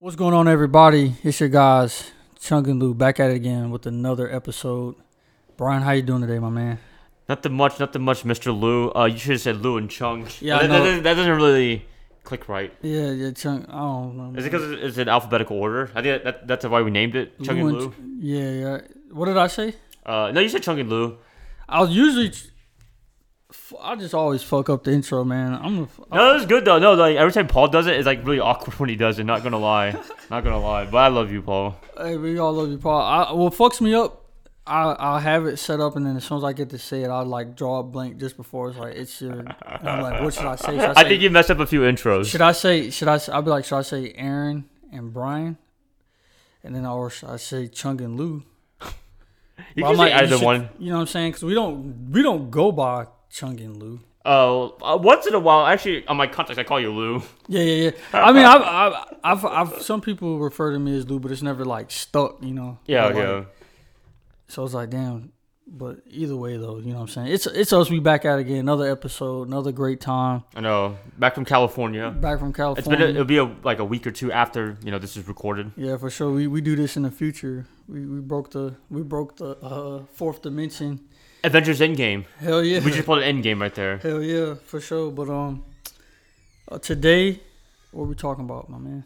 What's going on, everybody? It's your guys, Chung and Lew, back at it again with another episode. Brian, how you doing today, my man? Nothing much, nothing much, Mr. Lew. Uh, you should have said Lew and Chung. Yeah, that, that that doesn't really click right. Yeah, yeah, Chung. I don't know. Is it because it's in alphabetical order? I think that, that's why we named it Chung and Lew. Yeah, yeah. What did I say? Uh, no, you said Chung and Lew. I was usually. I just always fuck up the intro, man. I'm. A, No, it's good though. No, like every time Paul does it, it's like really awkward when he does it. Not gonna lie, not gonna lie. But I love you, Paul. Hey, we all love you, Paul. I, what fucks me up, I I have it set up, and then as soon as I get to say it, I like draw a blank just before. It's like it's your. and I'm like, what should I say? Should I, I think you messed up a few intros. should I say? Should I? I'll be like, should I say Aaron and Brian, and then or should I say Chung and Lew? You But can I'm say like, either should- one. You know what I'm saying? Because we don't we don't go by Chung and Lew. Uh, uh, once in a while, actually, on my contacts, I call you Lew. Yeah, yeah, yeah. I mean, I've, I've, I've, I've, some people refer to me as Lew, but it's never like stuck, you know. Yeah, like, yeah. So it's like, damn. But either way, though, you know what I'm saying? It's it's us. We back out again. Another episode. Another great time. I know. Back from California. Back from It's California. been. A, it'll be a, like a week or two after you know this is recorded. yeah, for sure. We we do this in the future. We we broke the we broke the uh, fourth dimension. Avengers Endgame. Hell yeah. We just put an Endgame right there. Hell yeah, for sure. But um, uh, today, what are we talking about, my man?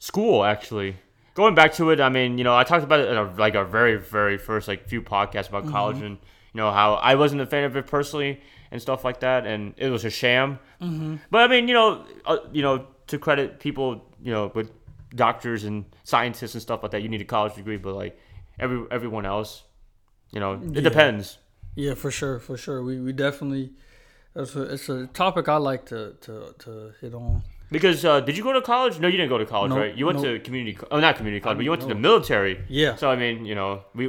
school actually going back to it i mean you know i talked about it in our, like our very very first like few podcasts about college and you know how i wasn't a fan of it personally and stuff like that and it was a sham mm-hmm. but i mean you know uh, you know to credit people you know with doctors and scientists and stuff like that you need a college degree but like every everyone else you know it Yeah. depends Yeah, for sure, for sure. We we definitely. It's a, it's a topic I like to, to, to hit on. because uh, did you go to college no you didn't go to college Nope, right you went nope. to community co- oh not community college but you went to the military Yeah. So I mean, you know, we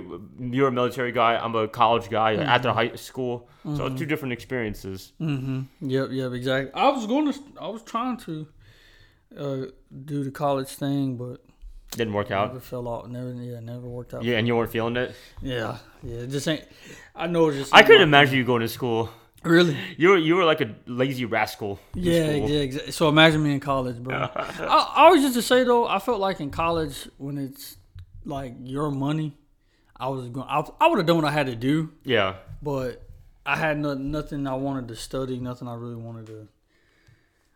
you're a military guy. I'm a college guy like, after high school. So two different experiences. Mm-hmm. Yep, yep, exactly. I was going to, I was trying to uh, do the college thing, but Didn't work out. never fell out. Never, yeah, never worked out. Yeah, and you weren't feeling it. yeah, yeah. It just ain't. I know. Just. I couldn't imagine you going to school. Really. You were you were like a lazy rascal. Yeah, school. yeah. Exactly. So imagine me in college, bro. I, I was just to say though, I felt like in college when it's like your money, I was going. I, I would have done what I had to do. Yeah. but I had no, nothing I wanted to study, nothing I really wanted to.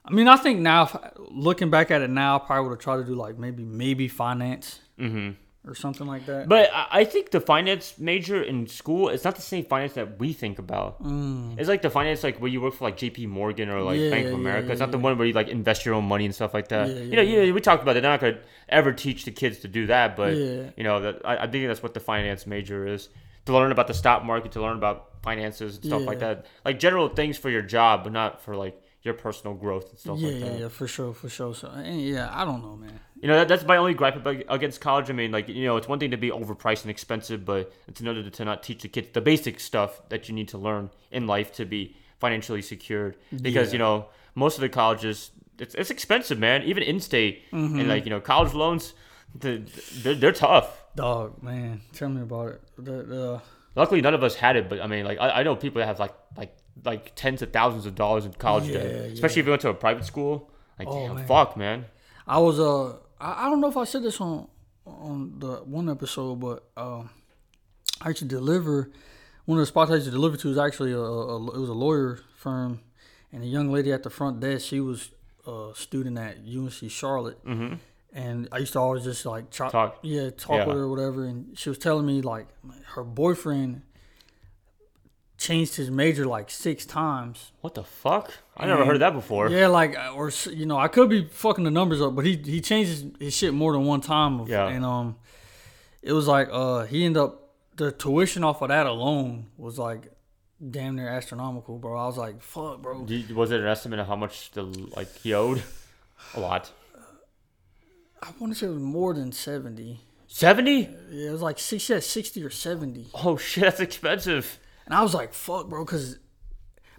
I mean, I think now, if, looking back at it now, I probably would have tried to do like maybe maybe finance hmm or something like that. But I I think the finance major in school it's not the same finance that we think about. Mm. It's like the finance like where you work for like J.P. Morgan or like Yeah, Bank of yeah, America. it's not the one where you like invest your own money and stuff like that. Yeah, you know, yeah, yeah, we talked about it. They're not gonna ever teach the kids to do that, but Yeah. you know that I, I think that's what the finance major is to learn about the stock market, to learn about finances and stuff like Yeah. that, like general things for your job, but not for like your personal growth and stuff yeah, like that. yeah, yeah, for sure, for sure. So, yeah, I don't know, man. You know, that, that's my only gripe about, against college. I mean, like, you know, it's one thing to be overpriced and expensive, but it's another to, not teach the kids the basic stuff that you need to learn in life to be financially secured. Because, Yeah. you know, most of the colleges, it's, it's expensive, man. Even in state Mm-hmm. and, like, you know, college loans, the- they're, they're tough. Dog, man, tell me about it. The, the, Luckily, none of us had it, but I mean, like, I, I know people that have, like, like, like tens of thousands of dollars in college Yeah, debt, yeah. especially if you went to a private school. Like, Oh, damn, man. fuck, man. I was uh, I, I don't know if I said this on on the one episode, but um, I used to deliver. One of the spots I used to deliver to was actually a, a it was a lawyer firm, and the young lady at the front desk, she was a student at UNC Charlotte, hmm and I used to always just like chop, Talk. yeah, talk Yeah. with her or whatever, and she was telling me like her boyfriend changed his major like six times. What the fuck? I never heard of that before. Yeah, like uh, or you know, I could be fucking the numbers up, but he he changed his, his shit more than one time. Yeah. and um, it was like uh he ended up the tuition off of that alone was like damn near astronomical, bro. I was like, fuck, bro. You- was it an estimate of how much the like he owed? A lot. I want to say it was more than seventy. Seventy? Yeah, it was like six, yeah, sixty or seventy. Oh shit, that's expensive. And I was like, fuck, bro, because.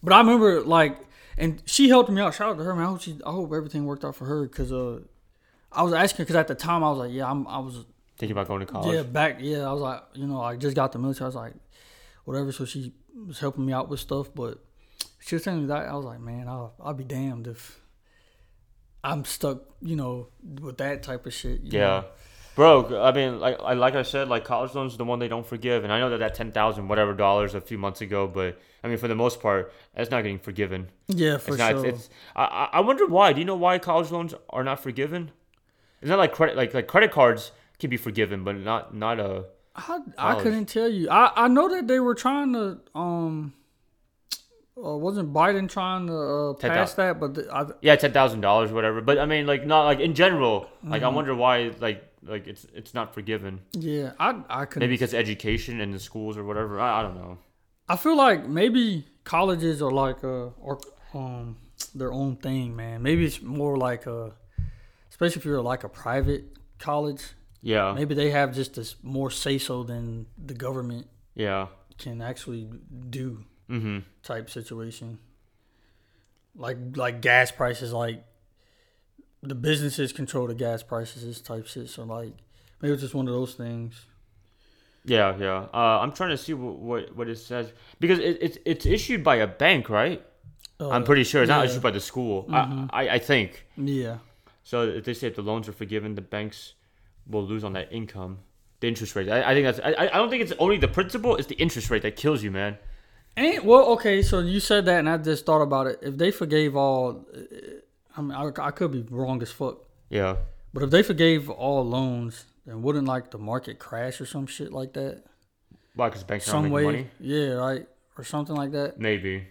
But I remember like, and she helped me out. Shout out to her, man. I hope she, I hope everything worked out for her, because uh, I was asking because at the time I was like, yeah, I'm, I was Thinking about going to college. Yeah, back. Yeah, I was like, you know, I just got the military. I was like, whatever. So she was helping me out with stuff, but she was telling me that I was like, man, I'll, I'll be damned if I'm stuck, you know, with that type of shit. you Yeah. know. Bro, I mean, like, I like I said, like college loans are the one they don't forgive, and I know that that ten thousand whatever dollars a few months ago, but I mean, for the most part, that's not getting forgiven. Yeah, for It's not. sure. It's. I, I- I wonder why. Do you know why college loans are not forgiven? It's not like credit. Like like credit cards can be forgiven, but not not a. I, I couldn't tell you. I, I know that they were trying to um uh, wasn't Biden trying to uh, pass that, but the, I, Yeah, ten thousand dollars, whatever. But I mean, like not like in general. Like Mm-hmm. I wonder why. Like like it's it's not forgiven. yeah, I I couldn't. Maybe because education in the schools or whatever. I, I don't know. I feel like maybe colleges are like uh or um their own thing, man. Maybe it's more like a, especially if you're like a private college. Yeah. Maybe they have just this more say so than the government Yeah. can actually do Mm-hmm. type situation. Like like gas prices, like the businesses control the gas prices, type shit. So like maybe it's just one of those things. Yeah, yeah. Uh, I'm trying to see what, what, what it says because it, it's it's issued by a bank, right? I'm Uh, pretty sure it's not issued by the school. Mhm. I, I I think Yeah. so. If they say if the loans are forgiven, the banks will lose on that income, the interest rate. I, I think that's. I, I don't think it's only the principal; it's the interest rate that kills you, man. And well, okay, so you said that, and I just thought about it. If they forgave all, uh, I mean, I, I could be wrong as fuck, Yeah. but if they forgave all loans, then wouldn't like the market crash or some shit like that? Why? Because banks are not Some making way, money. yeah, right, or something like that. Maybe.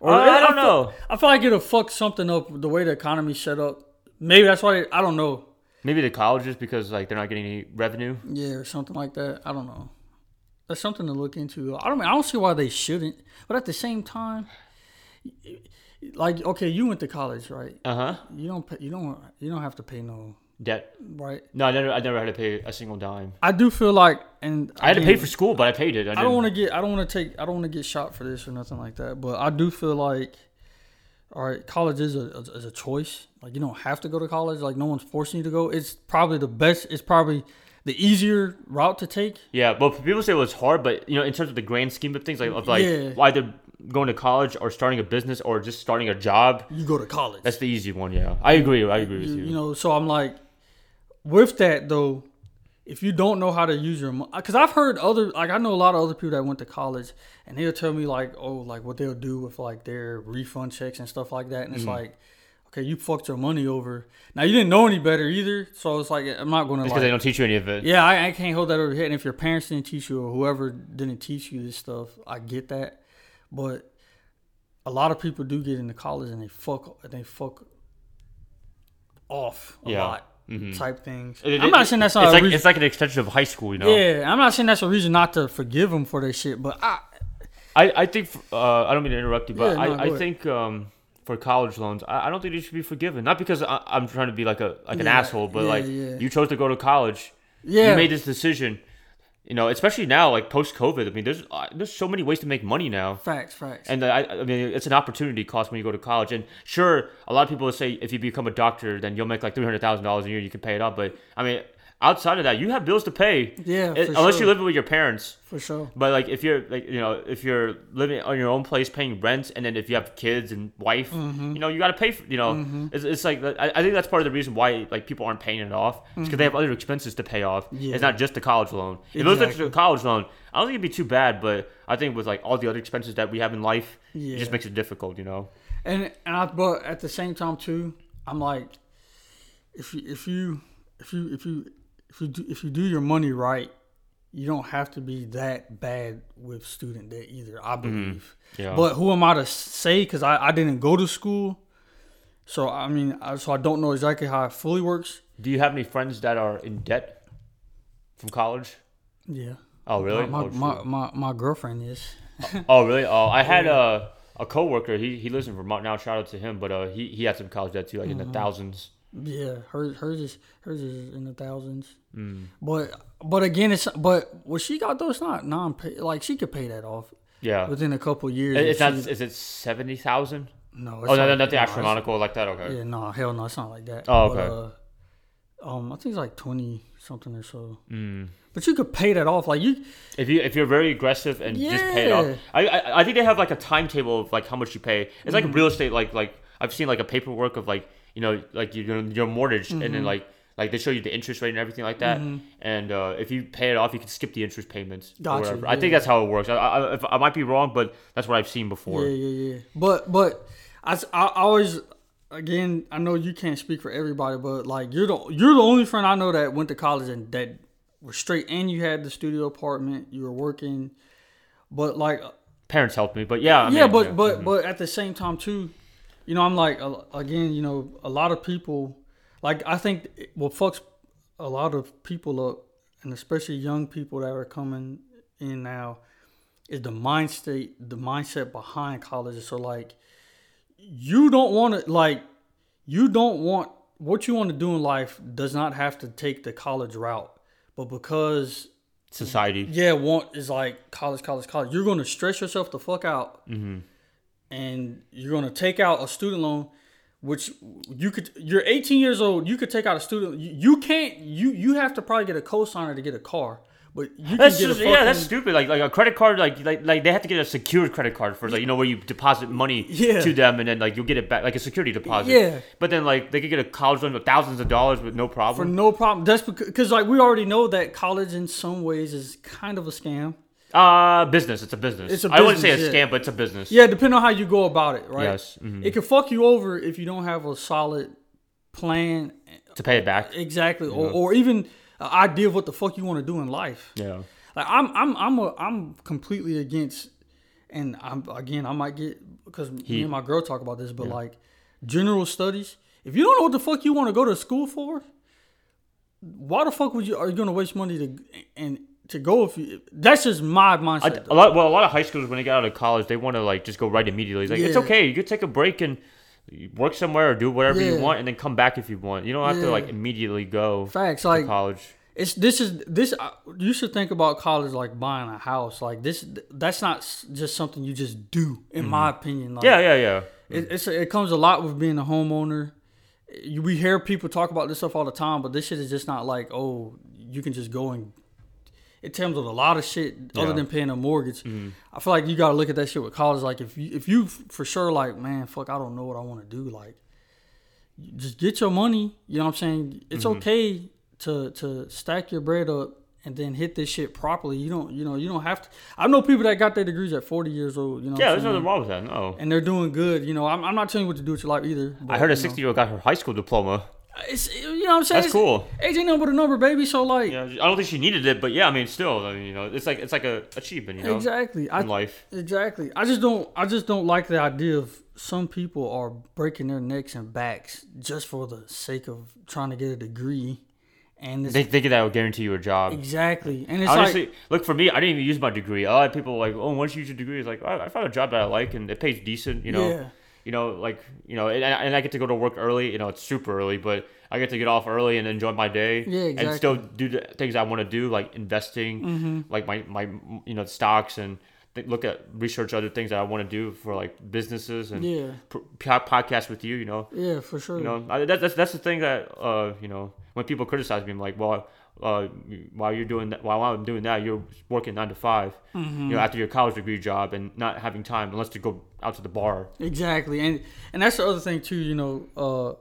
Or I, I don't feel- know. I feel like it'll fuck something up the way the economy's set up. Maybe that's why I don't know. Maybe the colleges because like they're not getting any revenue. Yeah, or something like that. I don't know. That's something to look into. I don't. I don't see why they shouldn't. But at the same time, like okay, you went to college, right? Uh huh. You don't. Pay, you don't. You don't have to pay no Debt. right. No, I never. I never had to pay a single dime. I do feel like, and I had to pay for school, but I paid it. I, I don't want to get. I don't want to take. I don't want to get shot for this or nothing like that. But I do feel like, all right, college is a is a choice. Like you don't have to go to college. Like no one's forcing you to go. It's probably the best. It's probably the easier route to take. Yeah, but people say it was hard, but you know, in terms of the grand scheme of things, like of like Yeah. either going to college or starting a business or just starting a job, You go to college. that's the easy one. Yeah, I agree. I agree with you, you. you know so i'm like with that though if you don't know how to use your money because i've heard other like i know a lot of other people that went to college and they'll tell me like oh like what they'll do with like their refund checks and stuff like that and it's Mm-hmm. like okay you fucked your money over now you didn't know any better either so it's like i'm not gonna because they don't teach you any of it. yeah I, I can't hold that over your head and if your parents didn't teach you or whoever didn't teach you this stuff i get that but a lot of people do get into college and they fuck they fuck off a Yeah. lot Mhm. type things. It- I'm not saying that's not it's a like reason. it's like an extension of high school, you know. Yeah, I'm not saying that's a reason not to forgive them for their shit, but I I I think uh, I don't mean to interrupt you, but Yeah, no, I, I think um, for college loans, I, I don't think you should be forgiven. Not because I, I'm trying to be like a like an asshole, but yeah, like yeah. you chose to go to college. yeah, You made this decision. You know, especially now, like post COVID. I mean, there's uh, there's so many ways to make money now. facts, facts. And uh, I, I mean, it's an opportunity cost when you go to college. And sure, a lot of people will say if you become a doctor, then you'll make like three hundred thousand dollars a year. You can pay it off. But I mean, outside of that, you have bills to pay. yeah, It- unless sure, you're living with your parents. for sure. But like, if you're like, you know, if you're living on your own place, paying rent, and then if you have kids and wife, Mm-hmm. you know, you got to pay. For, you know, it's, it's like I, I think that's part of the reason why like people aren't paying it off. It's because they have other expenses to pay off. Mm-hmm. Yeah. It's not just the college loan. If it was just Exactly. a college loan, I don't think it'd be too bad. But I think with like all the other expenses that we have in life, Yeah, it just makes it difficult. You know. and and I but at the same time too, I'm like, if you if you if you if you if you do if you do your money right, you don't have to be that bad with student debt either. I believe. Yeah. But who am I to say? Because I, I didn't go to school, so I mean, I, so I don't know exactly how it fully works. Do you have any friends that are in debt from college? Yeah. Oh really? My, oh, my, shoot. my, my girlfriend is. Oh really? Oh, I had a a coworker. He he lives in Vermont now. Shout out to him. But uh, he he had some college debt too, like Mm-hmm. in the thousands. Yeah, hers hers is hers is in the thousands. Mm. But but again, it's but what she got though, it's not non pay. Like she could pay that off Yeah. within a couple years. It's not. she- Is it seventy thousand? no, Oh no, no, not the no, astronomical like that. Okay. Yeah, no, hell no, it's not like that. Oh, But, okay. uh, um, I think it's like twenty something or so. Mm. But you could pay that off. Like you, If you if you're very aggressive and just pay it off, I, I I think they have like a timetable of like how much you pay. It's Mm-hmm. like real estate. Like like I've seen like a paperwork of like you know, like your your mortgage, and Mm-hmm. then like like they show you the interest rate and everything like that. And uh, if you pay it off, you can skip the interest payments. or Gotcha, whatever. I think that's how it works. I, I, if, I might be wrong, but that's what I've seen before. Yeah, yeah, yeah. But but I, I always again I know you can't speak for everybody, but like you're the you're the only friend I know that went to college and that was straight and you had the studio apartment, you were working, but like Parents helped me, but yeah, I yeah, mean, but yeah. but but at the same time too, you know I'm like again you know a lot of people like I think what fucks a lot of people up and especially young people that are coming in now is the mindset the mindset behind college. So like you don't want to like you don't want what you want to do in life does not have to take the college route, but because society. yeah, want is like college, college, college. You're going to stress yourself the fuck out, mm-hmm. And you're going to take out a student loan, which you could. You're 18 years old. You could take out a student. You, you can't. You you have to probably get a cosigner to get a car, but you That's can get just, yeah, that's stupid. Like like a credit card, like like like they have to get a secured credit card first, like you know where you deposit money Yeah. to them and then like you'll get it back like a security deposit. Yeah. But then like they could get a college loan with thousands of dollars with no problem. for no problem. That's because like we already know that college in some ways is kind of a scam. Uh business. It's a business. It's a I wouldn't say a business, scam, yeah. but it's a business. Yeah, depending on how you go about it, right? Yes. mhm. It can fuck you over if you don't have a solid plan To pay it back. exactly, or, or even an idea of what the fuck you want to do in life. Yeah. Like I'm, I'm, I'm, a, I'm completely against, and I'm again, I might get because me and my girl talk about this, but like general studies. If you don't know what the fuck you want to go to school for, why the fuck would you are you gonna waste money to and to go if you? That's just my I, mindset. a lot. Well, a lot of high schools when they get out of college, they want to like just go right immediately. It's like it's okay. You could take a break and work somewhere or do whatever you want, and then come back if you want. You don't have to like immediately go Facts, to like college. It's this is this. uh, You should think about college like buying a house. Like this, that's not just something you just do. In my opinion, like, Yeah, yeah, yeah. it, it's it comes a lot with being a homeowner. You- We hear people talk about this stuff all the time, but this shit is just not like oh you can just go and. It comes with a lot of shit other Yeah. than paying a mortgage. Mm-hmm. I feel like you gotta look at that shit with college. Like if you if you for sure like man fuck I don't know what I want to do like just get your money. You know what I'm saying? It's mm-hmm. okay to to stack your bread up and then hit this shit properly. You don't you know you don't have to. I know people that got their degrees at 40 years old. You know, Yeah, there's nothing wrong with that. No. and they're doing good. You know, I'm, I'm not telling you what to do with your life either. But, I heard a 60 year old got her high school diploma. It's you know what I'm saying. That's cool. Age ain't number a number, baby. So like Yeah, I don't think she needed it, but yeah, I mean, still, I mean, you know, it's like it's like a achievement, you know, exactly. I in life. Exactly. I just don't. I just don't like the idea of some people are breaking their necks and backs just for the sake of trying to get a degree, and it's They thinking that will guarantee you a job. exactly. And it's Honestly, like look for me. I didn't even use my degree. A lot of people are like, oh, once you use your degree, it's like I, I found a job that I like and it pays decent. You know, Yeah. You know, like you know, and, and I get to go to work early. You know, it's super early, but I get to get off early and enjoy my day. Yeah, And exactly. Mm-hmm. still do the things I want to do, like investing, like my my you know stocks and th- look at research other things that I want to do for like businesses and Yeah. p- podcast with you. You know, yeah, for sure. you know, I, that, that's that's the thing that uh, you know, when people criticize me, I'm like, well, uh, while you're doing that, while I'm doing that, you're working nine to 5 Mm-hmm. you know, after your college degree job, and not having time unless to go out to the bar. Exactly, and and that's the other thing too. You know, uh,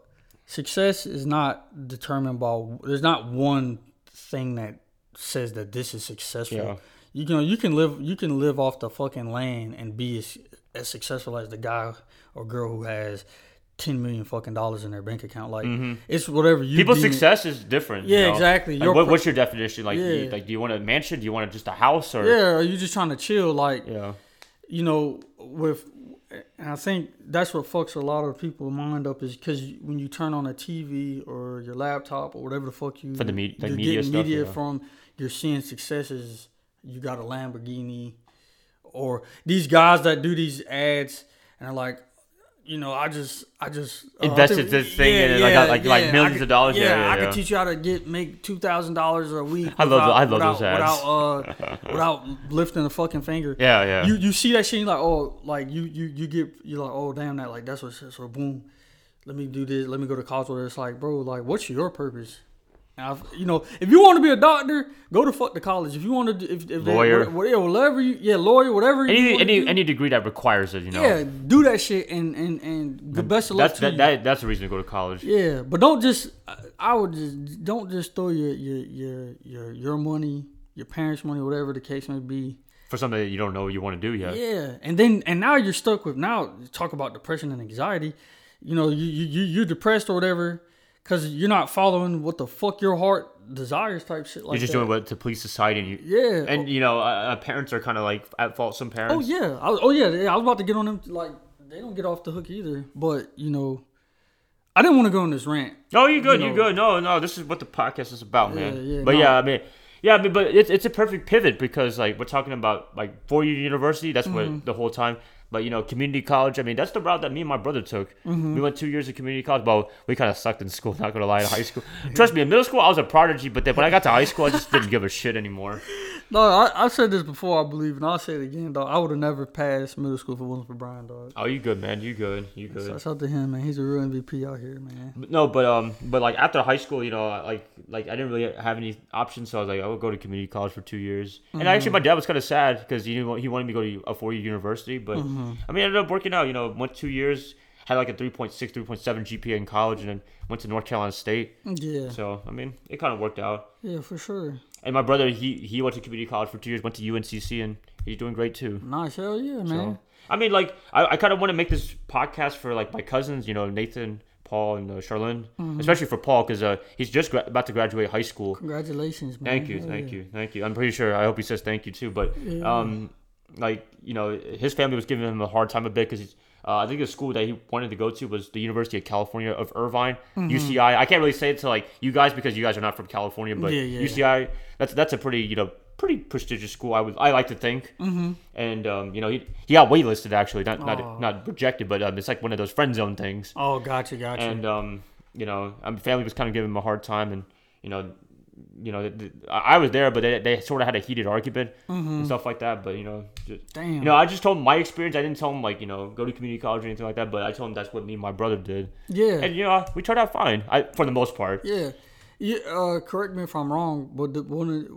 success is not determined by. There's not one thing that says that this is successful. Yeah. You know, you can live. You can live off the fucking land and be as, as successful as the guy or girl who has ten million fucking dollars in their bank account. Like mm-hmm. it's whatever you. People's deem success is different. you Yeah, know? exactly. Like, Your what, per- what's your definition? Like, do you, like, do you want a mansion? Do you want just a house? Or Yeah, are you just trying to chill? Like yeah, you know, with, and I think that's what fucks a lot of people's mind up is because when you turn on a TV or your laptop or whatever the fuck you For the me- like you're media getting stuff, media yeah. from, you're seeing successes. You got a Lamborghini, or these guys that do these ads and are like, you know, I just, I just uh, I Invested think- this thing in it, like, like- like millions could- of dollars? Yeah, yeah, I yeah. could teach you how to get make two thousand dollars a week. I love the- I love without, those ads. Without, uh, without lifting a fucking finger yeah, yeah. you you see that shit, you're like, oh, like you you you get you're like, oh damn that, like that's what so boom, let me do this, let me go to college. Where it's like, bro, like what's your purpose? I've, you know, if you want to be a doctor, go to fuck the college. If you want to, if, if they- Lawyer. whatever, whatever you, yeah, lawyer, whatever. Any any do, any degree that requires it, you know. yeah, do that shit and and and the best of luck That's to that, you. that that's the reason to go to college. Yeah, but don't just. I- would just don't just throw your your your your your money, your parents' money, whatever the case may be. For something that you don't know you want to do yet. Yeah, and then and now you're stuck with now talk about depression and anxiety. You know, you you- you're depressed or whatever because you're not following what the fuck your heart desires type shit like You're just that. doing what to please society, and you Yeah. and you know, uh, uh, parents are kind of like at fault. Some parents. Oh yeah. I, was- oh yeah. I was about to get on them. Like they don't get off the hook either. But you know, I didn't want to go on this rant. No, you're good. you know. good. No, no. This is what the podcast is about, man. yeah, but no. yeah, I mean, yeah, I mean, but it's it's a perfect pivot because like we're talking about like four year university. That's Mm-hmm. what the whole time. But you know, community college. I mean, that's the route that me and my brother took. Mm-hmm. We went two years of community college. Well, we kind of sucked in school. Not gonna lie, in high school. Trust me, in middle school I was a prodigy, but then when I got to high school, I just didn't give a shit anymore. No, I, I said this before, I believe, and I'll say it again, dog. I would have never passed middle school if it wasn't for Brian, dog. Oh, you good, man? You good? You good? Shouts out to him, man. He's a real MVP out here, man. But no, but um, but like after high school, you know, like like I didn't really have any options, so I was like, I would go to community college for two years. And actually, my dad was kind of sad because he didn't want- he wanted me to go to a four year university, but I mean, it ended up working out. You know, went two years, had like a 3.6, 3.7 GPA in college, and then went to North Carolina State. Yeah, So I mean, it kind of worked out. yeah, for sure. And my brother, he he went to community college for two years, went to UNCC, and he's doing great too. Nice, hell yeah, man. So I mean, like I, I kind of want to make this podcast for like my cousins, you know, Nathan, Paul, and uh, Charlene, Mm-hmm. especially for Paul because uh, he's just gra- about to graduate high school. Congratulations, man. Thank you, thank yeah. you, thank you. I'm pretty sure. I hope he says thank you too. But um, like you know, his family was giving him a hard time a bit because uh, I think the school that he wanted to go to was the University of California of Irvine, Mm-hmm. UCI. I can't really say it to like you guys because you guys are not from California, but Yeah, yeah. UCI. That's that's a pretty you know pretty prestigious school. I would I like to think. Mm-hmm. And um, you know he he got waitlisted actually, not Oh. not not rejected, but um, it's like one of those friend zone things. Oh, gotcha, gotcha. And um, you know, um, family was kind of giving him a hard time, and you know, you know, I was there, but they, they sort of had a heated argument and stuff like that. But you know, just, Damn. you know, I just told him my experience. I didn't tell him like you know go to community college or anything like that. But I told him that's what me and my brother did, yeah, and you know, we turned out fine. I for the most part. yeah. Yeah, uh, correct me if I'm wrong, but the, wouldn't it,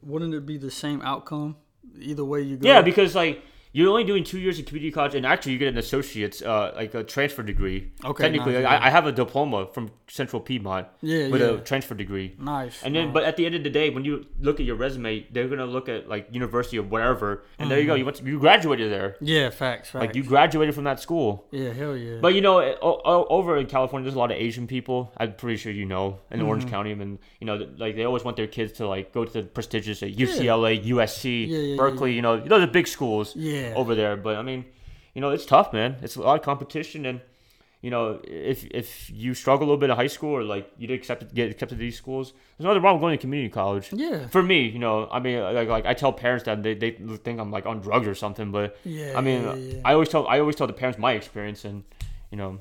wouldn't it be the same outcome either way you go? Yeah, because like you're only doing two years of community college, and actually you get an associate's, uh, like a transfer degree. Okay, Technically, nice, I, I have a diploma from Central Piedmont. Yeah, With yeah. a transfer degree. nice. And then, nice. but at the end of the day, when you look at your resume, they're gonna look at like university or whatever, and there you go. You went, to, you graduated there. yeah, facts, facts. Like you graduated from that school. yeah, hell yeah. But you know, over in California, there's a lot of Asian people. I'm pretty sure you know in Mm-hmm. Orange County, and you know, like they always want their kids to like go to the prestigious at UCLA, USC, Yeah, yeah, Berkeley. You know, you know the big schools Yeah. Over there. But I mean, you know, it's tough, man. It's a lot of competition, and you know, if if you struggle a little bit in high school or like you didn't accept get accepted to these schools, there's nothing wrong with going to community college. yeah, For me, you know, I mean, like, like I tell parents that they, they think I'm like on drugs or something, but Yeah, I mean, yeah, yeah. I always tell I always tell the parents my experience, and you know,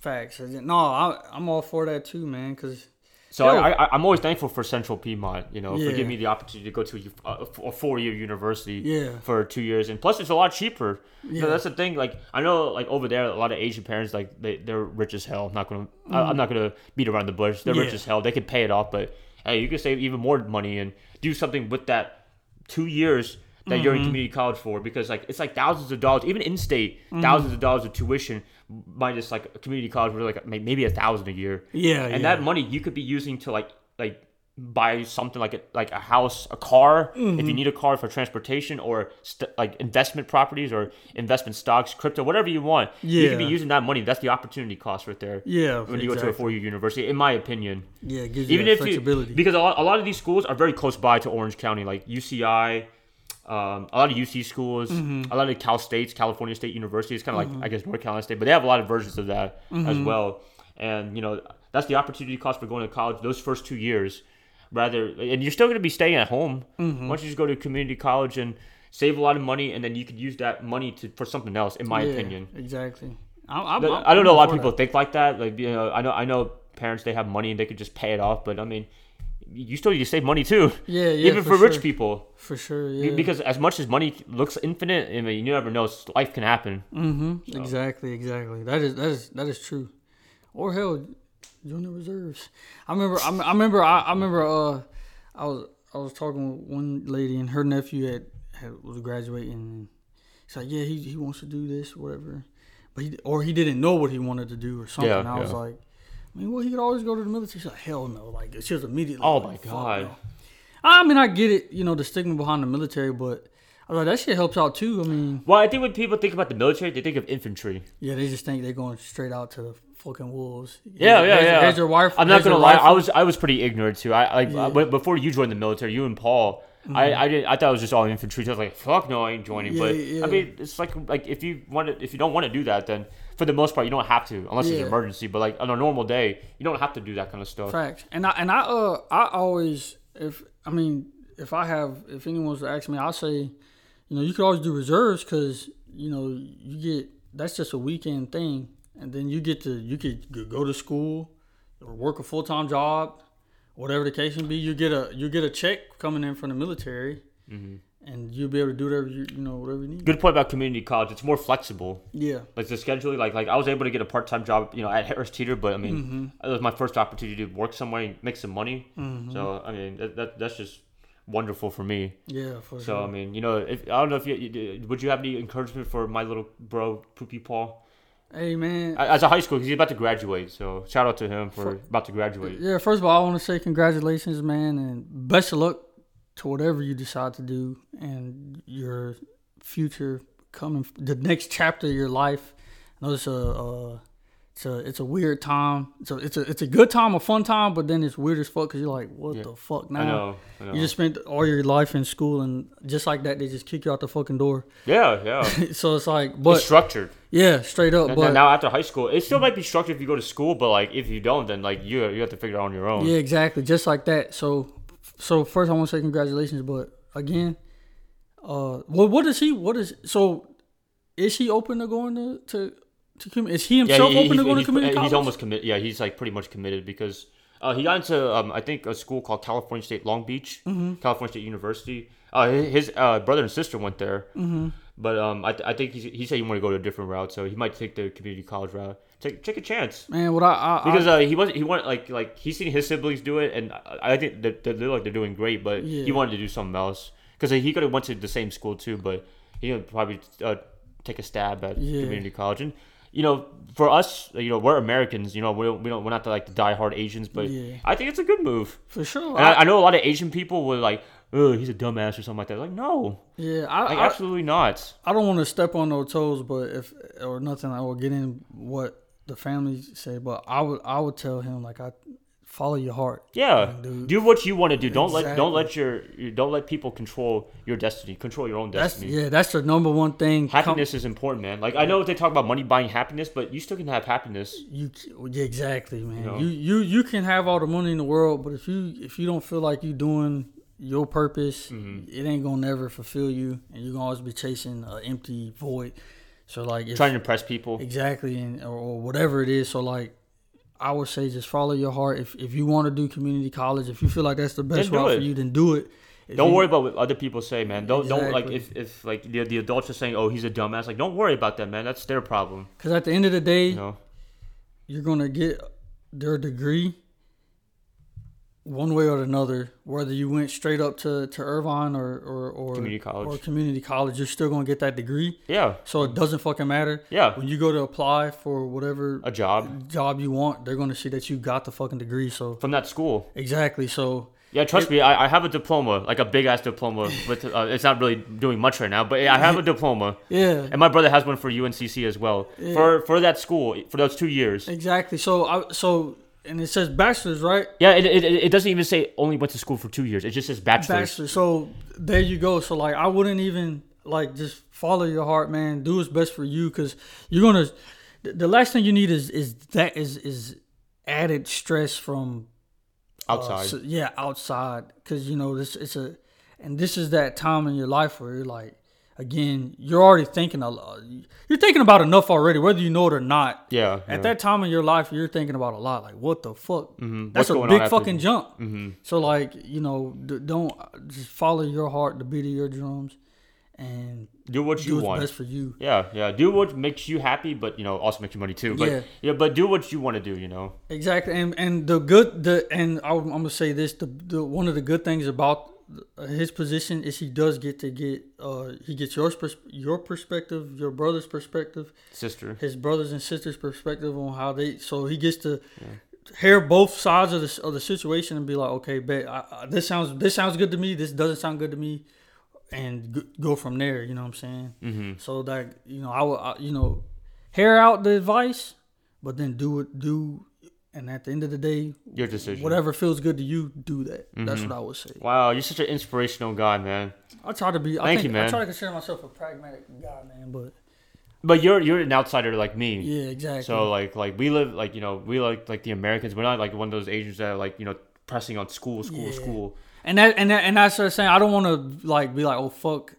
facts. No, I, I'm all for that too, man. Cause so Yo. I, I I'm always thankful for Central Piedmont, you know, for giving me the opportunity to go to a, a four year university Yeah. for two years, and plus it's a lot cheaper. Yeah. that's the thing. Like I know, like over there, a lot of Asian parents like they they're rich as hell. I'm not gonna I, I'm not gonna beat around the bush. They're rich Mm-hmm. As hell. They could pay it off, but hey, you can save even more money and do something with that two years that you're Mm-hmm. in community college for because like it's like thousands of dollars even in state Mm-hmm. thousands of dollars of tuition minus like a community college where like maybe a thousand a year yeah, and yeah. that money you could be using to like like buy something like a like a house a car if Mm-hmm. you need a car for transportation or st- like investment properties or investment stocks crypto whatever you want Yeah. you could be using that money that's the opportunity cost right there yeah, when you go to a four-year university in my opinion Yeah, it gives you even if flexibility. you because a lot, a lot of these schools are very close by to Orange County, like UCI, um, a lot of UC schools, Mm-hmm. a lot of Cal States, California State University. It's kind of like I guess North Carolina State, but they have a lot of versions of that as Mm-hmm. well. And you know that's the opportunity cost for going to college those first two years, rather, and you're still going to be staying at home. Mm-hmm. Once you just go to community college and save a lot of money, and then you could use that money to for something else. In my Yeah, opinion, exactly. I, I, but I'm- I don't know. A I'm lot of people that. think like that. Like you know, I know I know parents they have money and they could just pay it off. But I mean, you still need to save money too. Yeah, yeah, Even for for, rich sure. people, for sure. Yeah, because as much as money looks infinite, I mean, you never know. Life can happen. mm-hmm. exactly, exactly. That is that is that is true. Or hell, join the reserves. I remember. I, I remember. I, I remember. Uh, I was I was talking with one lady and her nephew had, had was graduating. And he's like, yeah, he he wants to do this, whatever, but he or he didn't know what he wanted to do or something. Yeah, I was like, I mean, well, he could always go to the military. She's like, hell no, like she was immediately. Oh like, my God. no." I mean, I get it, you know, the stigma behind the military, but I was like, that shit helps out too. I mean, Well, I think when people think about the military, they think of infantry. yeah, they just think they're going straight out to the fucking wolves. Yeah, yeah, yeah. Here's your wife. I'm not gonna lie. rifle. I was I was pretty ignorant too. I like Yeah. but before you joined the military, you and Paul. Mm-hmm. I, I didn't. I thought it was just all infantry. So I was like, "Fuck no, I ain't joining." Yeah, but yeah. I mean, it's like like if you want to, if you don't want to do that, then for the most part, you don't have to, unless it's an emergency. But like on a normal day, you don't have to do that kind of stuff. Facts. And I and I uh I always if I mean if I have if anyone was to ask me, I'll say, you know, you could always do reserves because you know you get that's just a weekend thing, and then you get to you could go to school or work a full time job, whatever the case may be. You get a you get a check coming in from the military, and you'll be able to do whatever you you know whatever you need. Good point about community college. It's more flexible. Yeah. Like the scheduling, like like I was able to get a part time job, you know, at Harris Teeter. But I mean, Mm-hmm. it was my first opportunity to work somewhere, and make some money. So I mean, that, that that's just wonderful for me. Yeah, for So sure. I mean, you know, if I don't know if you, you would you have any encouragement for my little bro Poopy Paul Hey man, as a high school he's about to graduate. So shout out to him for about to graduate. Yeah, first of all, I want to say congratulations, man, and best of luck to whatever you decide to do and your future coming, the next chapter of your life. I know it's a, uh, it's a, it's a weird time. It's a, it's a, it's a good time, a fun time, but then it's weird as fuck because you're like, what Yeah. the fuck now? I know, I know. You just spent all your life in school, and just like that, they just kick you out the fucking door. yeah, yeah. so it's like, it's structured. yeah, straight up. And but now after high school, it still might be structured if you go to school, but like if you don't, then like you you have to figure it out on your own. Yeah, exactly. Just like that. So, so first I want to say congratulations, but again, uh, well, what is he? What is so? Is he open to going to to to Is he Yeah, himself he- open to going to community He's almost committed. Yeah, he's like pretty much committed because uh, he got into um, I think a school called California State Long Beach, Mm-hmm. California State University. Uh, his his, uh, brother and sister went there, Mm-hmm. but um, I, th- I think he, he said he wanted to go to a different route, so he might take the community college route. Take take a chance Man, what I, I, because uh, he was he wanted like like he's seen his siblings do it, and I, I think that they look like they're doing great, but he wanted to do something else because he could have went to the same school too, but he would probably uh, take a stab at Yeah. community college and. You know, for us, you know, we're Americans. You know, we don't, we don't, we're not the, like the diehard Asians, but Yeah. I think it's a good move. for sure. I, I know a lot of Asian people were like, "Oh, he's a dumbass" or something like that. Like, no, yeah, I, like I, absolutely not. I don't want to step on no toes, but if or nothing, I will get in what the family say. But I would I would tell him like I follow your heart. Yeah, do what you want to do. Don't let don't let your don't let people control your destiny. Control your own That's destiny. yeah, that's the number one thing. Com- Happiness is important, man. Like I know they talk about money buying happiness, but you still can have happiness. You exactly, man. know? You you you can have all the money in the world, but if you if you don't feel like you're doing your purpose, Mm-hmm. it ain't gonna never fulfill you, and you're gonna always be chasing an empty void. So like, if, Trying to impress people. exactly, and or, or whatever it is. So like, I would say just follow your heart. If if you want to do community college, if you feel like that's the best route for you, then do it. If Don't you- worry about what other people say, man. Don't don't like if, if like the, the adults are saying, "Oh, he's a dumbass." Like, don't worry about that, man. That's their problem. Because at the end of the day, You know. you're gonna get their degree one way or another. Whether you went straight up to, to Irvine or, or, or Community college. or community college, you're still gonna get that degree. Yeah. So it doesn't fucking matter. Yeah. When you go to apply for whatever A job job you want, they're gonna see that you got the fucking degree. So from that school. exactly. So Yeah, trust me, I, I have a diploma, like a big ass diploma. but uh, it's not really doing much right now, but I have a diploma, yeah, and my brother has one for UNCC as well. For for that school for those two years. exactly. So I so and it says bachelor's, right? Yeah, it, it, it doesn't even say only went to school for two years. It just says bachelor's. Bachelor. So there you go. So like I wouldn't even like just follow your heart, man. Do what's best for you because you're gonna. The the last thing you need is is that is is added stress from uh, outside. so- yeah, outside because you know this it's a and this is that time in your life where you're like again you're already thinking a lot. You're thinking about enough already, whether you know it or not. yeah. yeah. At that time in your life, you're thinking about a lot. Like, what the fuck? Mhm. What's That's a big fucking jump. Mhm. So, like, you know, d- don't just follow your heart, the beat of your drums, and Do what do you what's want. best for you. Yeah, yeah. Do what makes you happy, but you know, also makes you money too. But Yeah. yeah, but do what you want to do. You know. Exactly, and and the good the and I'm, I'm gonna say this the, the one of the good things about his position is he does get to get uh he gets your pers- your perspective, your brother's perspective, Sister. his brothers and sisters' perspective on how they so he gets to hear both sides of the of the situation and be like, okay, bet I, I, this sounds this sounds good to me, this doesn't sound good to me, and g- go from there. You know what I'm saying? Mm-hmm. So that you know, I would I, you know, hear out the advice, but then do it do, and at the end of the day, Your decision. whatever feels good to you, do that. That's Mhm. what I would say. Wow, you're such an inspirational guy, man. I try to be. I Thank think, you, man. I try to consider myself a pragmatic guy, man. But But you're you're an outsider like me. yeah, exactly. So like like we live like you know we like like the Americans. We're not like one of those Asians that are like you know pressing on school, school, Yeah. school. and that and that and that's what I'm saying. I don't want to like be like, oh fuck,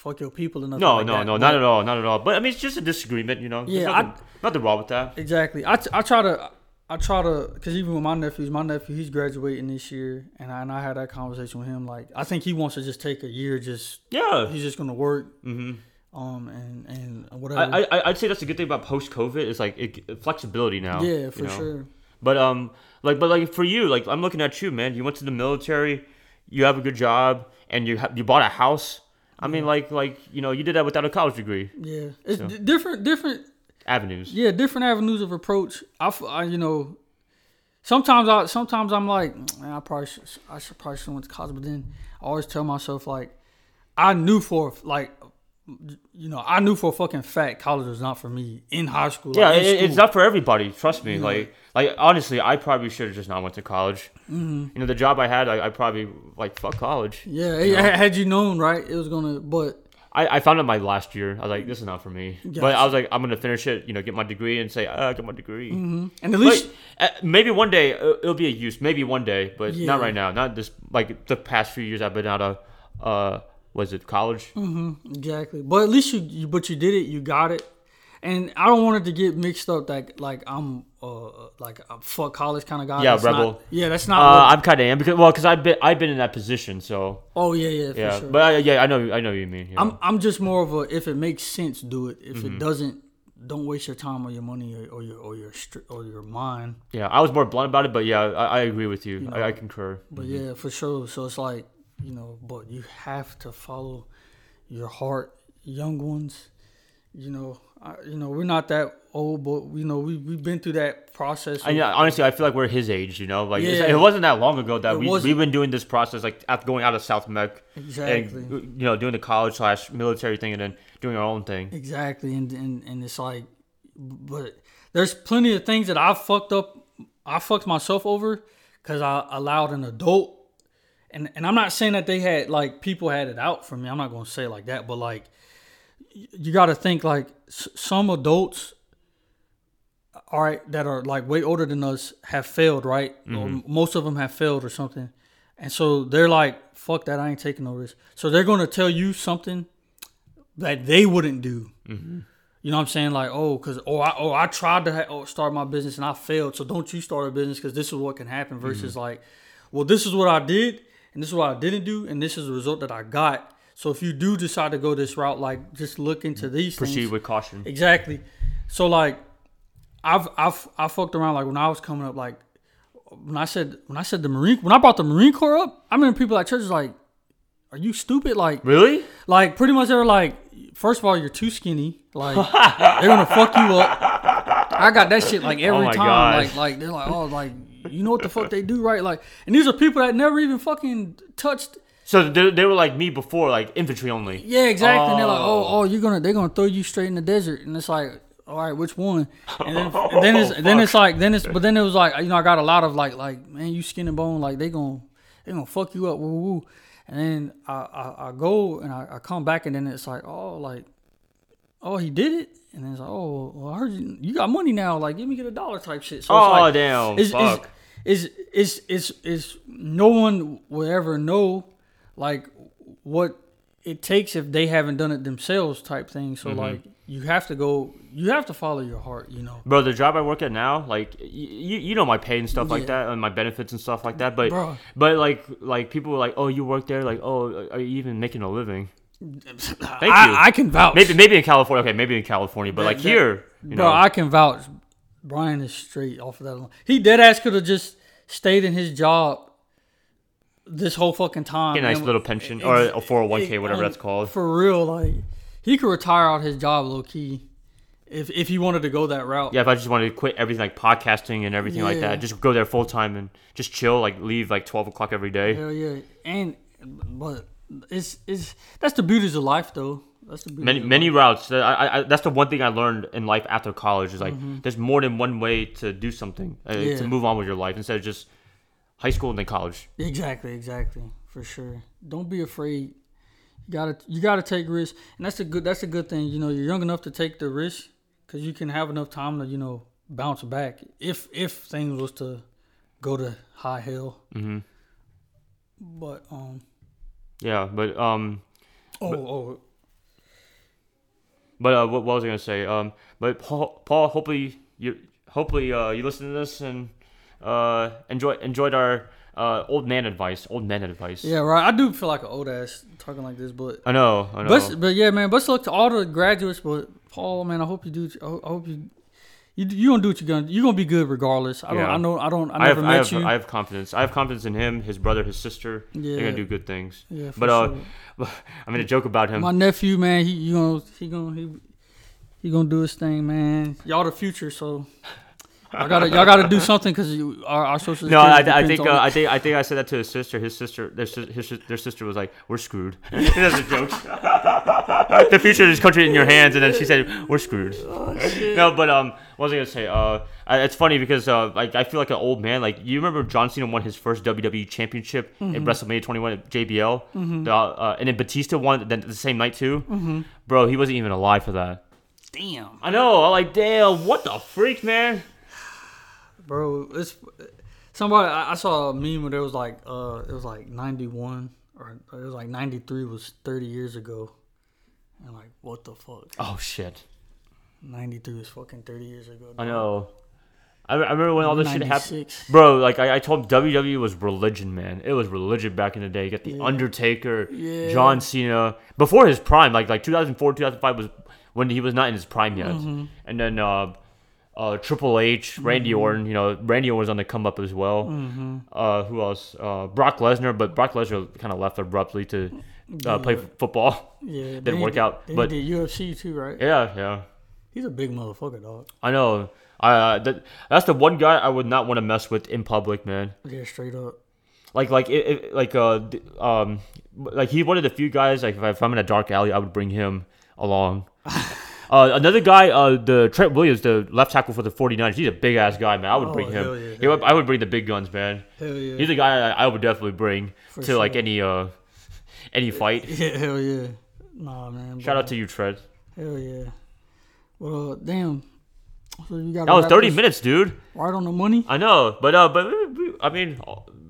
fuck your people and nothing. No, like no, that. no, But- not at all, not at all. But I mean, it's just a disagreement, you know. There's Yeah, I- nothing, nothing wrong with that. Exactly. I, t- I try to I try to because even with my nephews, my nephew he's graduating this year, and I and I had that conversation with him. Like I think he wants to just take a year, just Yeah. he's just gonna work, hmm um, and and whatever. I, I I'd say that's a good thing about post COVID is like it, flexibility now. yeah, you for know? sure. But um, like, but like for you, like I'm looking at you, man. You went to the military, you have a good job, and you ha- you bought a house. I mean, like, like you know, you did that without a college degree. Yeah, it's So- d- different, different. Avenues. Yeah, different avenues of approach. I, f- I- you know, sometimes I sometimes I'm like, man, I probably should, I should probably should went to college, but then I always tell myself like, I knew for like, you know, I knew for a fucking fact college was not for me in high school. Yeah, like, it, it's not for everybody. Trust me. Yeah. Like, like honestly, I probably should have just not went to college. Mm-hmm. You know, the job I had, I, I probably like fuck college. Yeah, you had you known, right, it was gonna. But I, I found out my last year. I was like, this is not for me. But I was like, I'm gonna finish it. You know, get my degree and say, ah, I got my degree. and at least But, uh, maybe one day uh, it'll be a use. Maybe one day, but Yeah. not right now. Not this. Like the past few years, I've been out of, uh, was it college? Mm-hmm, exactly. But at least you, you but you did it, you got it. And I don't want it to get mixed up that like I'm uh like a fuck college kind of guy. Yeah, That's rebel. Not, yeah, that's Uh, not. what- I'm kind of am because well, because I've been I've been in that position. So oh yeah, yeah, for yeah, sure. but uh, yeah, I know I know what you mean. I'm I'm just more of a if it makes sense, do it. If Mm-hmm. it doesn't, don't waste your time or your money or, or your or your str- or your mind. yeah, I was more blunt about it, but yeah, I, I agree with you. I, I concur. But Mm-hmm. yeah, for sure. So it's like you know, but you have to follow your heart, young ones. You know, I, you know we're not that old, but you know we we've been through that process. And yeah, honestly, I feel like we're his age. You know, like Yeah. it wasn't that long ago that It we wasn't. we've been doing this process, like after going out of South Meck Exactly. and you know doing the college slash military thing, and then doing our own thing. Exactly, and, and and it's like, but there's plenty of things that I fucked up. I fucked myself over because I allowed an adult, and and I'm not saying that they had like people had it out for me. I'm not gonna say like that, but like, you got to think like s- some adults, all right, that are like way older than us have failed, right? Or mm-hmm. most of them have failed or something, and so they're like, fuck that, I ain't taking no risk. So they're gonna tell you something that they wouldn't do. Mm-hmm. You know what I'm saying? Like, oh, cause oh, I oh I tried to ha- oh, start my business and I failed. So don't you start a business because this is what can happen. Mm-hmm. Versus like, well, this is what I did and this is what I didn't do and this is the result that I got. So if you do decide to go this route, like just look into mm. these Proceed things. with caution. Exactly. So like, I've I've I fucked around like when I was coming up. Like when I said when I said the Marine when I brought the Marine Corps up, I remember people at church was like, "Are you stupid?" Like Really? like pretty much they were like, first of all, you're too skinny. Like they're gonna fuck you up. I got that shit like every oh my time. gosh. Like like they're like, oh like you know what the fuck they do, right? Like and these are people that never even fucking touched So they, they were like me before, like infantry only. Yeah, exactly. And they're like, oh, Oh. oh, you're gonna they're gonna throw you straight in the desert. And it's like, all right, which one? And then, and then it's then it's oh, like then it's but then it was like you know I got a lot of like like man you skin and bone like they gonna they gonna fuck you up woo woo. woo. And then I, I, I go and I, I come back and then it's like oh like oh he did it and then it's like oh well I heard you, you got money now like give me get a dollar type shit. So it's Oh like, damn! it's, fuck. it's, it's, it's, it's, it's, no one will ever know like what it takes if they haven't done it themselves type thing. So mm-hmm. like you have to go, you have to follow your heart, you know. Bro, the job I work at now, like y- you, you know my pay and stuff like that, and my benefits and stuff like that. But Bro. but like like people were like, oh, you work there, like oh, are you even making a living? Thank I, you. I can vouch. maybe maybe in California. Okay, maybe in California, but That- like that- here, you bro, know, I can vouch. Brian is straight off of that. Alone. He dead ass could have just stayed in his job this whole fucking time. get a nice and- little pension or a 401k, whatever that's called. For real, like he could retire out his job low key if if he wanted to go that route. Yeah, if I just wanted to quit everything like podcasting and everything like that, just go there full time and just chill, like leave like 12 o'clock every day. Hell yeah, and but it's it's that's the beauties of life though. That's the Many many life. routes. I, I, that's the one thing I learned in life after college is like Mm-hmm. there's more than one way to do something uh, Yeah. to move on with your life instead of just high school and then college. Exactly, exactly, for sure. Don't be afraid. You gotta you gotta take risks, and that's a good that's a good thing. You know, you're young enough to take the risk because you can have enough time to you know bounce back if if things was to go to high hell. hmm But um Yeah, but um, oh oh but uh, what, what was I gonna say? Um, but Paul, Paul, hopefully you hopefully uh you listen to this and uh enjoy enjoyed our uh old man advice, old man advice. yeah right. I do feel like an old ass talking like this, but I know, I know. But but yeah, man. Best luck to all the graduates. But Paul, man, I hope you do. I hope you you you gonna do what you're gonna. You're gonna be good regardless. I don't. Yeah. I know. I don't. I I have, never I met have, you. I have confidence. I have confidence in him, his brother, his sister. They're gonna do good things. yeah, But uh, sure. I mean, a joke about him. my nephew, man, he you gonna he gonna he he gonna do his thing, man. Y'all the future, so. I gotta, y'all gotta do something because our, our social No, I, I depends think on uh. I think I think I said that to his sister. His sister, their, his, their sister was like, "We're screwed." That's a joke. the future of this country in your hands, and then she said, "We're screwed." Oh, no, but um, what was I gonna say? Uh, I, it's funny because uh, like I feel like an old man. Like you remember John Cena won his first WWE Championship Mm-hmm. in WrestleMania 21 at JBL, the, uh, and then Batista won the, the same night too. Mm-hmm. Bro, he wasn't even alive for that. Damn, I know. I'm like, damn, what the freak, man? Bro. It's somebody. I, I saw a meme where there was like, uh, it was like ninety one or it was like ninety three was thirty years ago, and like, what the fuck? Oh shit. Ninety three was fucking thirty years ago. I know. I, I remember when all this shit happened. Bro, like I, I told WWE was religion, man. It was religion back in the day. You got the Yeah. Undertaker, Yeah. John Cena, before his prime, like like 2004, 2005 was when he was not in his prime yet. Mm-hmm. And then uh, uh, Triple H, Randy Orton, you know, Randy Orton was on the come up as well. Mm-hmm. Uh, who else? Uh, Brock Lesnar, but Brock Lesnar kind of left abruptly to uh, play f- football. Yeah, Didn't work out, but- he did UFC too, right? Yeah, yeah. He's a big motherfucker, dog. I know. I uh, that, that's the one guy I would not want to mess with in public, man. Yeah, straight up. Like like it, it, like uh um like he one of the few guys like if, I, if I'm in a dark alley I would bring him along. uh, another guy, uh, the Trent Williams, the left tackle for the 49ers. He's a big ass guy, man. I would Oh, bring him. yeah, He I would bring the big guns, man. Hell yeah. He's a guy I, I would definitely bring For to like any uh any fight. yeah, hell yeah. Nah, man. Shout out to you, Trent. Hell yeah. Well, uh, damn. So you got That was 30 minutes, dude. Right on the money. I know, but uh, but I mean,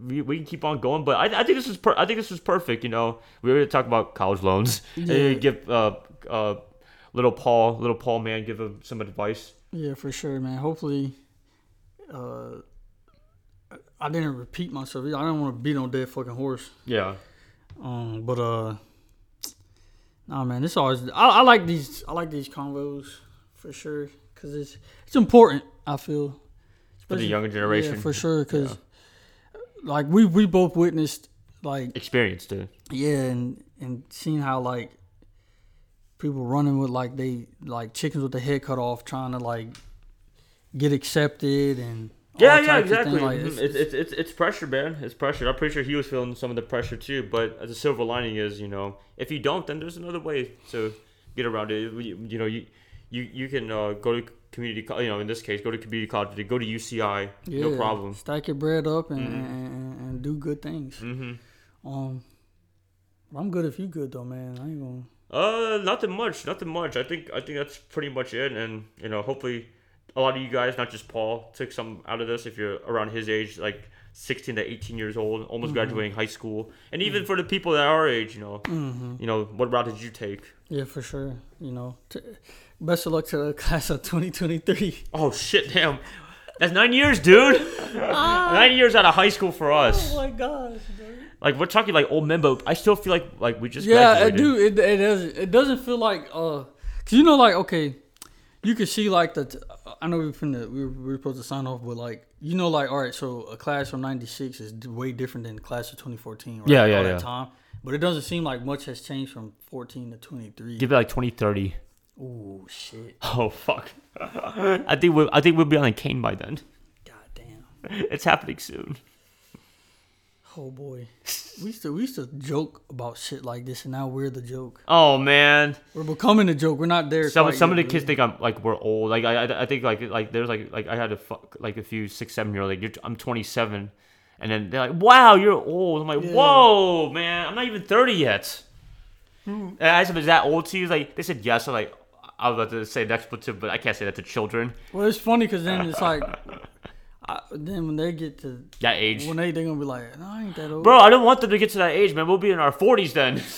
we, we can keep on going. But I, I think this is per- I think this is perfect. You know, we already talked about college loans. Yeah. Give uh uh little Paul, little Paul man, give him some advice. Yeah, for sure, man. Hopefully, uh, I didn't repeat myself. I don't want to beat on dead fucking horse. Yeah, Um, but uh, nah, man, this always I, I like these. I like these convos for sure because it's it's important. I feel for the younger generation. Yeah, for sure. Because like we we both witnessed like Experience, dude. yeah, and and seeing how like people running with like they like chickens with the head cut off, trying to like get accepted and Yeah, yeah, exactly. Like, Mhm. it's, it's, it's, it's, pressure, man. It's pressure. I'm pretty sure he was feeling some of the pressure too. But the silver lining is, you know, if you don't, then there's another way to get around it. You, you know, you you you can uh, go to community, co- you know, in this case, go to community college, go to UCI, yeah, no problem. Stack your bread up and, Mhm. and, and, do good things. hmm Um, I'm good if you good though, man. I ain't gonna. Uh, nothing much, nothing much. I think I think that's pretty much it, and you know, hopefully, a lot of you guys, not just Paul, took some out of this. If you're around his age, like 16 to 18 years old, almost graduating high school, and even for the people that are our age, you know, Mm-hmm. you know, what route did you take? Yeah, for sure. You know, t- best of luck to the class of 2023. Oh shit, damn! That's nine years, dude. nine years out of high school for us. Oh my gosh, dude. Like we're talking like old men, but I still feel like like we just Yeah, it do. It, it doesn't. It doesn't feel like uh, cause you know, like okay, you can see like the. T- I know we finna we were, we were supposed to sign off, but like you know, like all right, so a class from '96 is way different than class of 2014. Right? Yeah, yeah, All yeah. That time, but it doesn't seem like much has changed from 14 to 23. Give it like 2030. Oh shit. Oh fuck. I think we I think we'll be on a cane by then. God damn. It's happening soon. Oh boy. We used to we used to joke about shit like this, and now we're the joke. Oh man. We're becoming the joke. We're not there. Some some of the yet, kids think I'm like we're old. Like I I, I think like like there's like like I had a fuck like a few six seven year old like I'm 27, and then they're like wow you're old. I'm like Yeah. whoa man I'm not even 30 yet. Hmm. And I said is that old to you? Like they said yes. I'm like I was about to say an expletive, but I can't say that to children Well, it's funny because then it's like, I, then when they get to that age. when they they gonna be like, no, I ain't that old. Bro, I don't want them to get to that age, man. We'll be in our 40s then.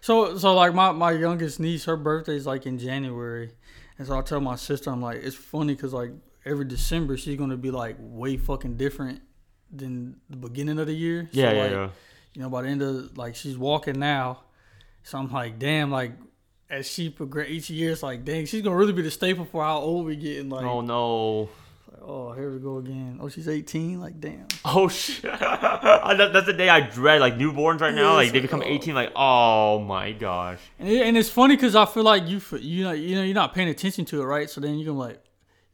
So so like my my youngest niece, her birthday's like in January, and so I tell my sister, I'm like, it's funny because like every December she's gonna be like way fucking different than the beginning of the year. So, Yeah, yeah, like, yeah. You know, by the end of like she's walking now, so I'm like, damn, like as she progress each year, it's like, dang, she's gonna really be the staple for how old we getting. Like, Oh no. oh, here we go again. Oh, she's 18. Like, damn. Oh shit! That- That's the day I dread. Like newborns right now, Yeah, like they become oh. 18. Like oh my gosh. And, it, and it's funny because I feel like you, you know, you know, you're not paying attention to it, right? So then you're gonna like,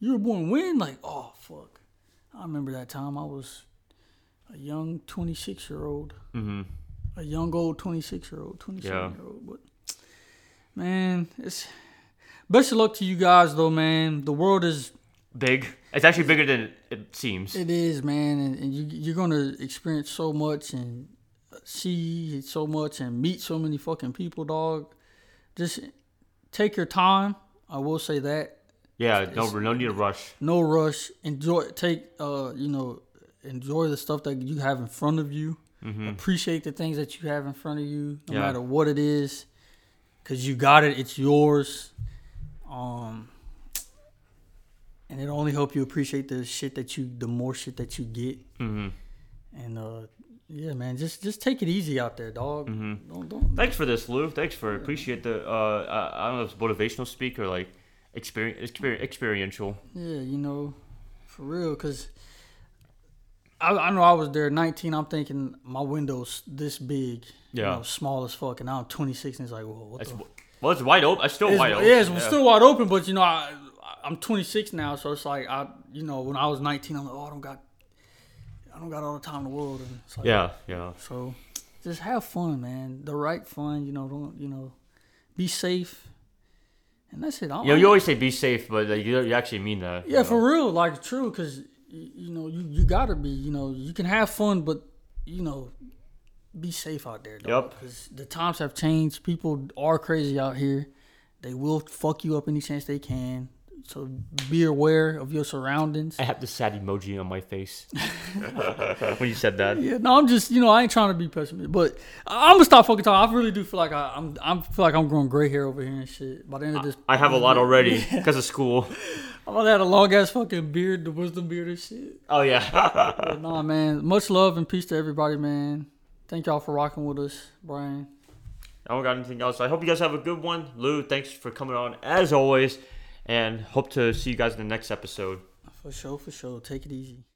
you were born when? Like, oh fuck, I remember that time I was a young 26 year old, hmm a young old 26 year old, 27 Yeah. year old. But man, it's best of luck to you guys though, man. The world is Big. It's actually bigger than it seems. it is, man, and, and you you're gonna experience so much and see so much and meet so many fucking people, dog. Just take your time. I will say that. Yeah. No. No need to rush. no rush. Enjoy, take, uh, you know, enjoy the stuff that you have in front of you. Appreciate the things that you have in front of you, no Yeah. matter what it is, because you got it. It's yours. Um, and it'll only help you appreciate the shit that you, the more shit that you get. hmm And uh, yeah, man, just just take it easy out there, dog. Mm-hmm. Don't don't. Thanks for this, Lew. Thanks for appreciate the. Uh, I, I don't know if it's motivational speak or like experience experiential. Yeah, you know, for real, cause I, I know I was there 19. I'm thinking my window's this big, you Yeah. know, small as fuck, and now I'm 26, and it's like, whoa, what That's the? well, it's wide open. It's still It's, wide open. yeah, it's still wide open, but you know, I I'm 26 now, so it's like I, you know, when I was 19, I'm like, oh, I don't got, I don't got all the time in the world, and it's like, Yeah. Yeah. So just have fun, man. The right fun, you know. Don't you know? Be safe, and that's it. I- You know, you always say be safe, but like, you, you actually mean that. Yeah, you for real, like true, because you know you you gotta be, you know, you can have fun, but you know, be safe out there, dog. Yep. Because the times have changed. People are crazy out here. They will fuck you up any chance they can. So be aware of your surroundings. I have the sad emoji on my face when you said that. Yeah, no, I'm just you know I ain't trying to be pessimistic, but I- I'm gonna stop fucking talking. I really do feel like I, I'm I'm feel like I'm growing gray hair over here and shit. By the end of this, I have a lot already because of school. I'm gonna have a long ass fucking beard, the wisdom beard and shit. Oh yeah. But nah, man. Much love and peace to everybody, man. Thank y'all for rocking with us, Brian. I don't got anything else. I hope you guys have a good one. Lew, thanks for coming on as always, and hope to see you guys in the next episode. For sure, for sure. Take it easy.